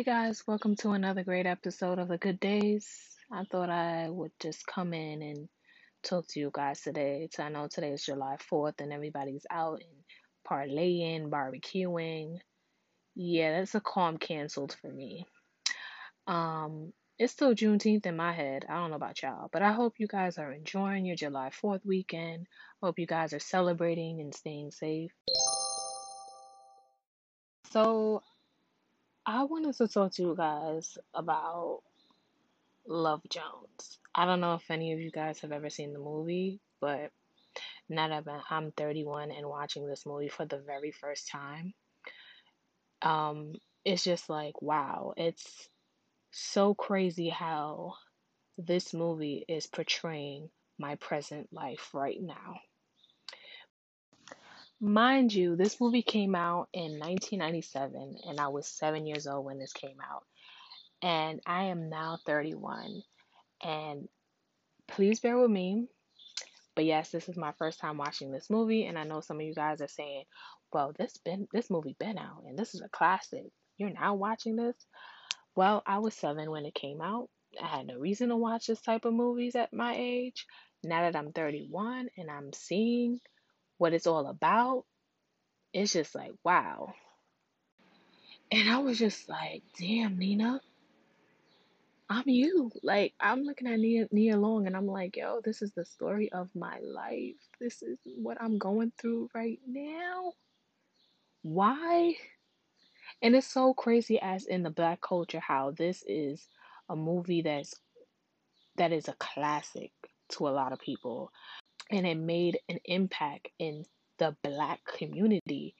Hey guys, welcome to another great episode of The Good Days. I thought I would just come in and talk to you guys today. I know today is July 4th and everybody's out and parlaying, barbecuing. Yeah, that's a calm canceled for me. Um, it's still Juneteenth in my head. I don't know about y'all, but I hope you guys are enjoying your July 4th weekend. Hope you guys are celebrating and staying safe. So, I wanted to talk to you guys about Love Jones. I don't know if any of you guys have ever seen the movie, but now that I'm 31 and watching this movie for the very first time, um, it's just like, wow, it's so crazy how this movie is portraying my present life right now. Mind you, this movie came out in 1997, and I was seven years old when this came out. And I am now 31. And please bear with me. But yes, this is my first time watching this movie, and I know some of you guys are saying, "Well, this been this movie been out, and this is a classic. You're now watching this." Well, I was seven when it came out. I had no reason to watch this type of movies at my age. Now that I'm 31 and I'm seeing what it's all about, it's just like, wow. And I was just like, damn, Nina, I'm you. Like, I'm looking at Nia, Nia Long and I'm like, yo, this is the story of my life. This is what I'm going through right now. Why? And it's so crazy as in the black culture how this is a movie that's that is a classic to a lot of people and it made an impact in the black community.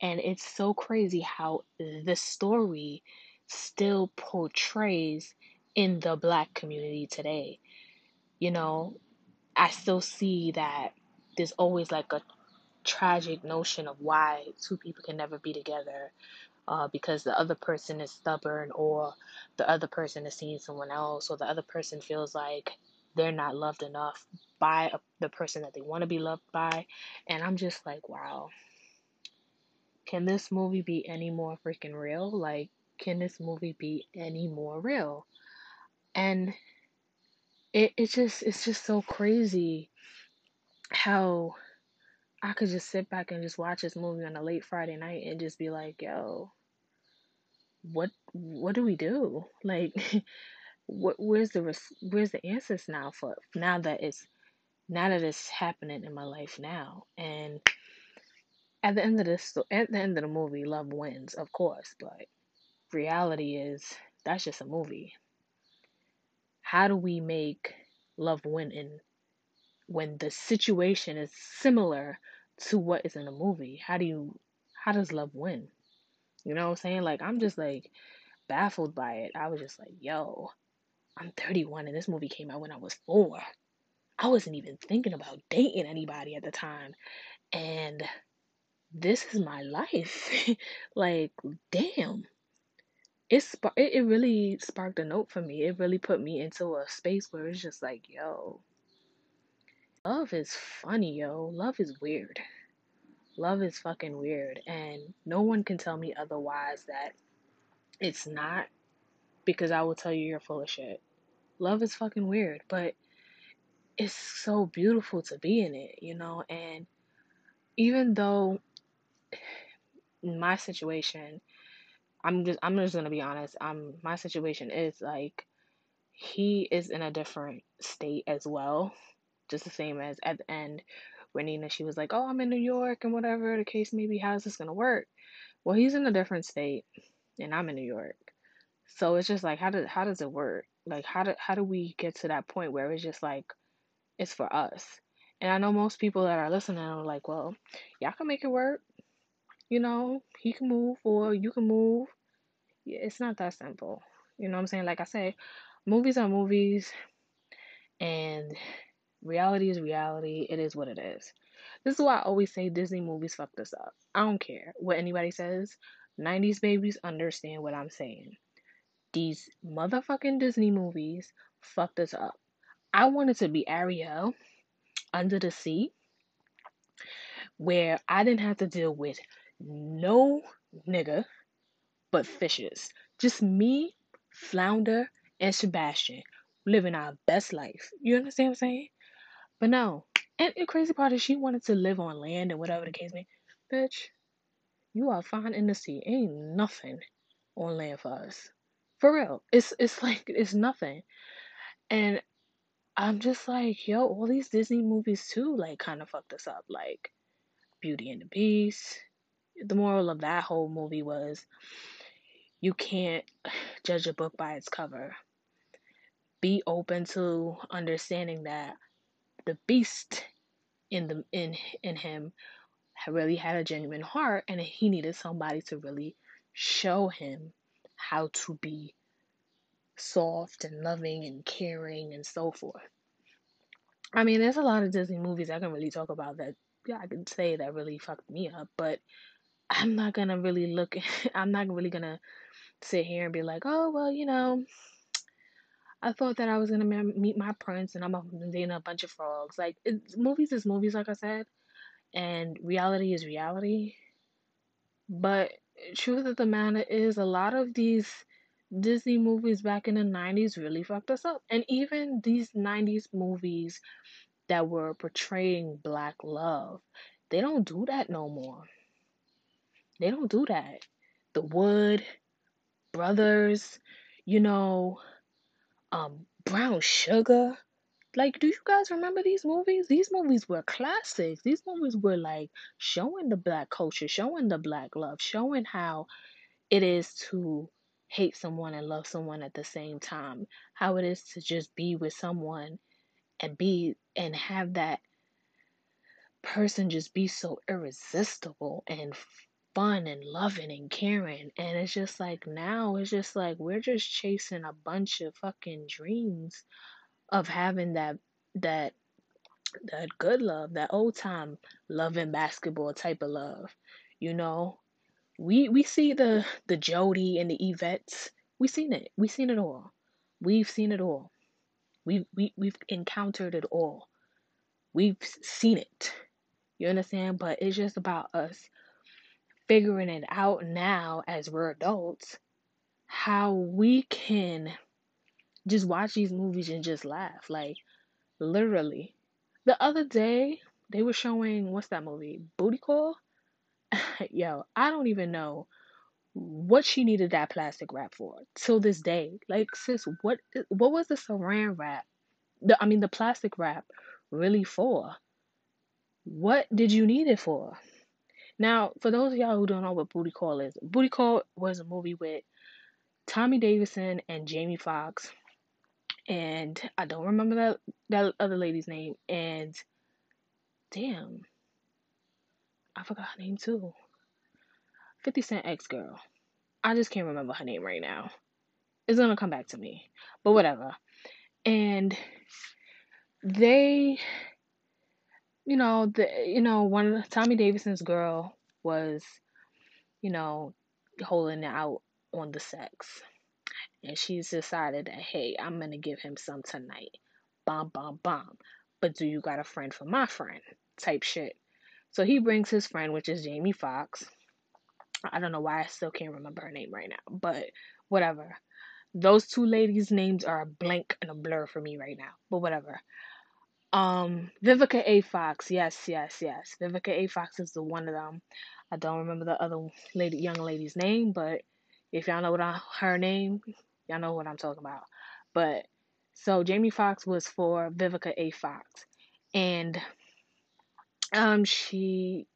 And it's so crazy how the story still portrays in the black community today. You know, I still see that there's always like a tragic notion of why two people can never be together uh, because the other person is stubborn or the other person is seeing someone else or the other person feels like they're not loved enough by a, the person that they want to be loved by. And I'm just like, wow. Can this movie be any more freaking real? Like, can this movie be any more real? And it it's just it's just so crazy how I could just sit back and just watch this movie on a late Friday night and just be like, yo, what what do we do? Like where's the res- where's the answers now for now that it's now that it's happening in my life now? And at the end of this at the end of the movie love wins of course but reality is that's just a movie. How do we make love win in when the situation is similar to what is in the movie? How do you how does love win? You know what i'm saying? Like i'm just like baffled by it. I was just like yo I'm 31 and this movie came out when I was four. I wasn't even thinking about dating anybody at the time. And this is my life. like, damn. It, it, it really sparked a note for me. It really put me into a space where it's just like, yo, love is funny, yo. Love is weird. Love is fucking weird. And no one can tell me otherwise that it's not because I will tell you you're full of shit. Love is fucking weird, but it's so beautiful to be in it, you know? And even though my situation, I'm just I'm just gonna be honest, um my situation is like he is in a different state as well. Just the same as at the end where Nina she was like, Oh, I'm in New York and whatever the case may be, how's this gonna work? Well he's in a different state and I'm in New York. So it's just like how does how does it work? Like how do how do we get to that point where it's just like it's for us? And I know most people that are listening are like, well, y'all can make it work. You know, he can move or you can move. It's not that simple. You know what I'm saying? Like I say, movies are movies and reality is reality. It is what it is. This is why I always say Disney movies fucked us up. I don't care what anybody says. 90s babies understand what I'm saying. These motherfucking Disney movies fucked us up. I wanted to be Ariel under the sea where I didn't have to deal with no nigga but fishes. Just me, Flounder, and Sebastian living our best life. You understand what I'm saying? But no. And the crazy part is she wanted to live on land and whatever the case may. Bitch, you are fine in the sea. Ain't nothing on land for us. For real. It's it's like it's nothing. And I'm just like, yo, all these Disney movies too, like kind of fucked us up. Like Beauty and the Beast. The moral of that whole movie was you can't judge a book by its cover. Be open to understanding that the beast in the in in him really had a genuine heart and he needed somebody to really show him how to be soft and loving and caring and so forth. I mean, there's a lot of Disney movies I can really talk about that yeah, I can say that really fucked me up, but I'm not gonna really look I'm not really gonna sit here and be like, oh well, you know, I thought that I was gonna meet my prince and I'm dating a bunch of frogs. Like, movies is movies, like I said, and reality is reality. But truth of the matter is, a lot of these Disney movies back in the 90s really fucked us up. And even these 90s movies that were portraying black love, they don't do that no more. They don't do that. The Wood, Brothers, you know, um, Brown Sugar. Like, do you guys remember these movies? These movies were classics. These movies were like showing the black culture, showing the black love, showing how it is to hate someone and love someone at the same time. How it is to just be with someone and be and have that person just be so irresistible and fun and loving and caring. And it's just like now it's just like we're just chasing a bunch of fucking dreams of having that that that good love, that old time love and basketball type of love. You know, we we see the the Jody and the Yvettes. We seen it. We seen it all. We've seen it all. We we we've encountered it all. We've seen it. You understand? But it's just about us figuring it out now as we're adults how we can just watch these movies and just laugh. Like literally. The other day they were showing what's that movie? Booty Call? Yo, I don't even know what she needed that plastic wrap for till this day. Like, sis, what what was the saran wrap? The I mean the plastic wrap really for? What did you need it for? Now, for those of y'all who don't know what Booty Call is, Booty Call was a movie with Tommy Davidson and Jamie Foxx, and I don't remember that that other lady's name. And damn, I forgot her name too. 50 Cent ex girl. I just can't remember her name right now. It's gonna come back to me. But whatever. And they you know, the you know, one Tommy Davidson's girl was, you know, holding out on the sex. And she's decided that, hey, I'm gonna give him some tonight. Bomb, bomb, bomb. But do you got a friend for my friend? Type shit. So he brings his friend, which is Jamie Foxx. I don't know why I still can't remember her name right now, but whatever. Those two ladies' names are a blank and a blur for me right now, but whatever. Um, Vivica A. Fox, yes, yes, yes. Vivica A. Fox is the one of them. I don't remember the other lady, young lady's name, but if y'all know what I, her name, y'all know what I'm talking about. But so Jamie Foxx was for Vivica A. Fox, and um, she,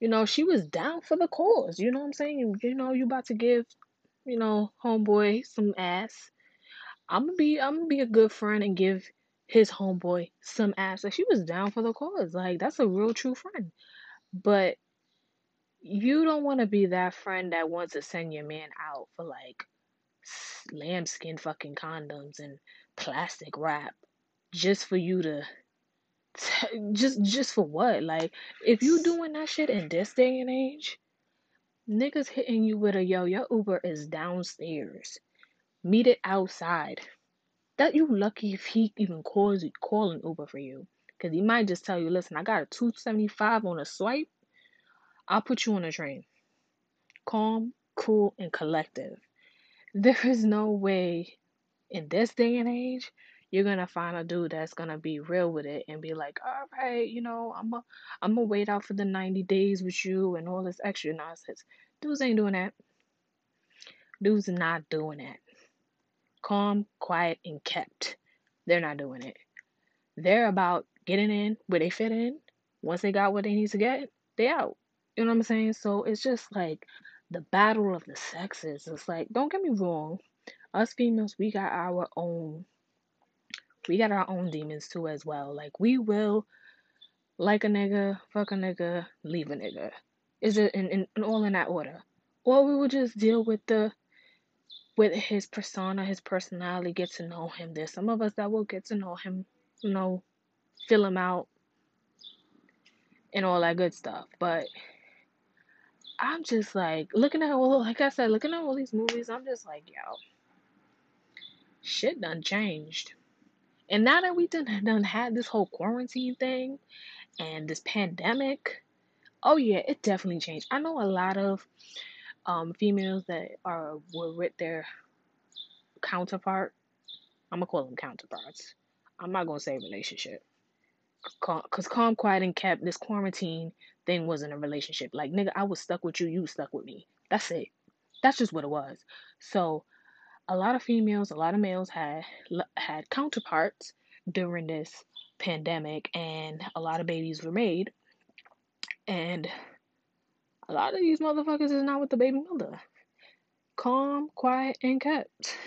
you know, she was down for the cause. You know what I'm saying? You know, you about to give, you know, homeboy some ass. I'm gonna be, I'm gonna be a good friend and give his homeboy some ass. Like she was down for the cause. Like that's a real true friend. But you don't want to be that friend that wants to send your man out for like lambskin fucking condoms and plastic wrap just for you to t- just just for what like if you doing that shit in this day and age niggas hitting you with a yo your uber is downstairs meet it outside that you lucky if he even calls you call an uber for you because he might just tell you listen i got a 275 on a swipe I'll put you on a train. Calm, cool, and collective. There is no way in this day and age you're gonna find a dude that's gonna be real with it and be like, all right, you know, I'm a, I'm gonna wait out for the 90 days with you and all this extra nonsense. Dudes ain't doing that. Dudes not doing that. Calm, quiet, and kept. They're not doing it. They're about getting in where they fit in. Once they got what they need to get, they out. You know what I'm saying? So it's just like the battle of the sexes. It's like, don't get me wrong, us females, we got our own, we got our own demons too as well. Like we will like a nigga, fuck a nigga, leave a nigga. Is it in, in, in all in that order? Or we will just deal with the with his persona, his personality, get to know him. There's some of us that will get to know him, you know, fill him out and all that good stuff. But I'm just like looking at all like I said, looking at all these movies, I'm just like, yo, shit done changed. And now that we done done had this whole quarantine thing and this pandemic, oh yeah, it definitely changed. I know a lot of um, females that are were with their counterpart. I'm gonna call them counterparts. I'm not gonna say relationship, cause calm, quiet, and kept. This quarantine thing wasn't a relationship. Like nigga, I was stuck with you. You stuck with me. That's it. That's just what it was. So, a lot of females, a lot of males had had counterparts during this pandemic, and a lot of babies were made. And a lot of these motherfuckers is not with the baby mother. Calm, quiet, and kept.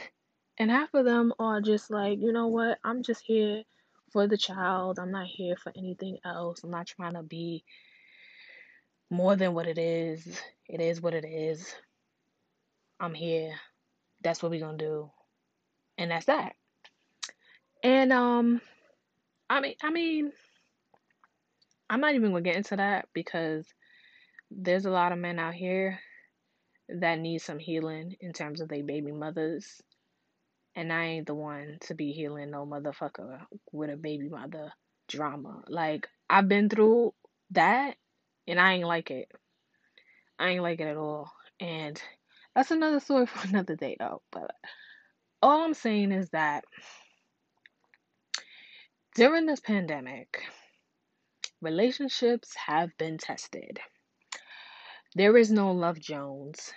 And half of them are just like, you know what? I'm just here for the child. I'm not here for anything else. I'm not trying to be more than what it is. It is what it is. I'm here. That's what we're to do. And that's that. And um I mean I mean I'm not even to get into that because there's a lot of men out here that need some healing in terms of their baby mothers. And I ain't the one to be healing no motherfucker with a baby mother drama. Like, I've been through that and I ain't like it. I ain't like it at all. And that's another story for another day, though. But all I'm saying is that during this pandemic, relationships have been tested. There is no Love Jones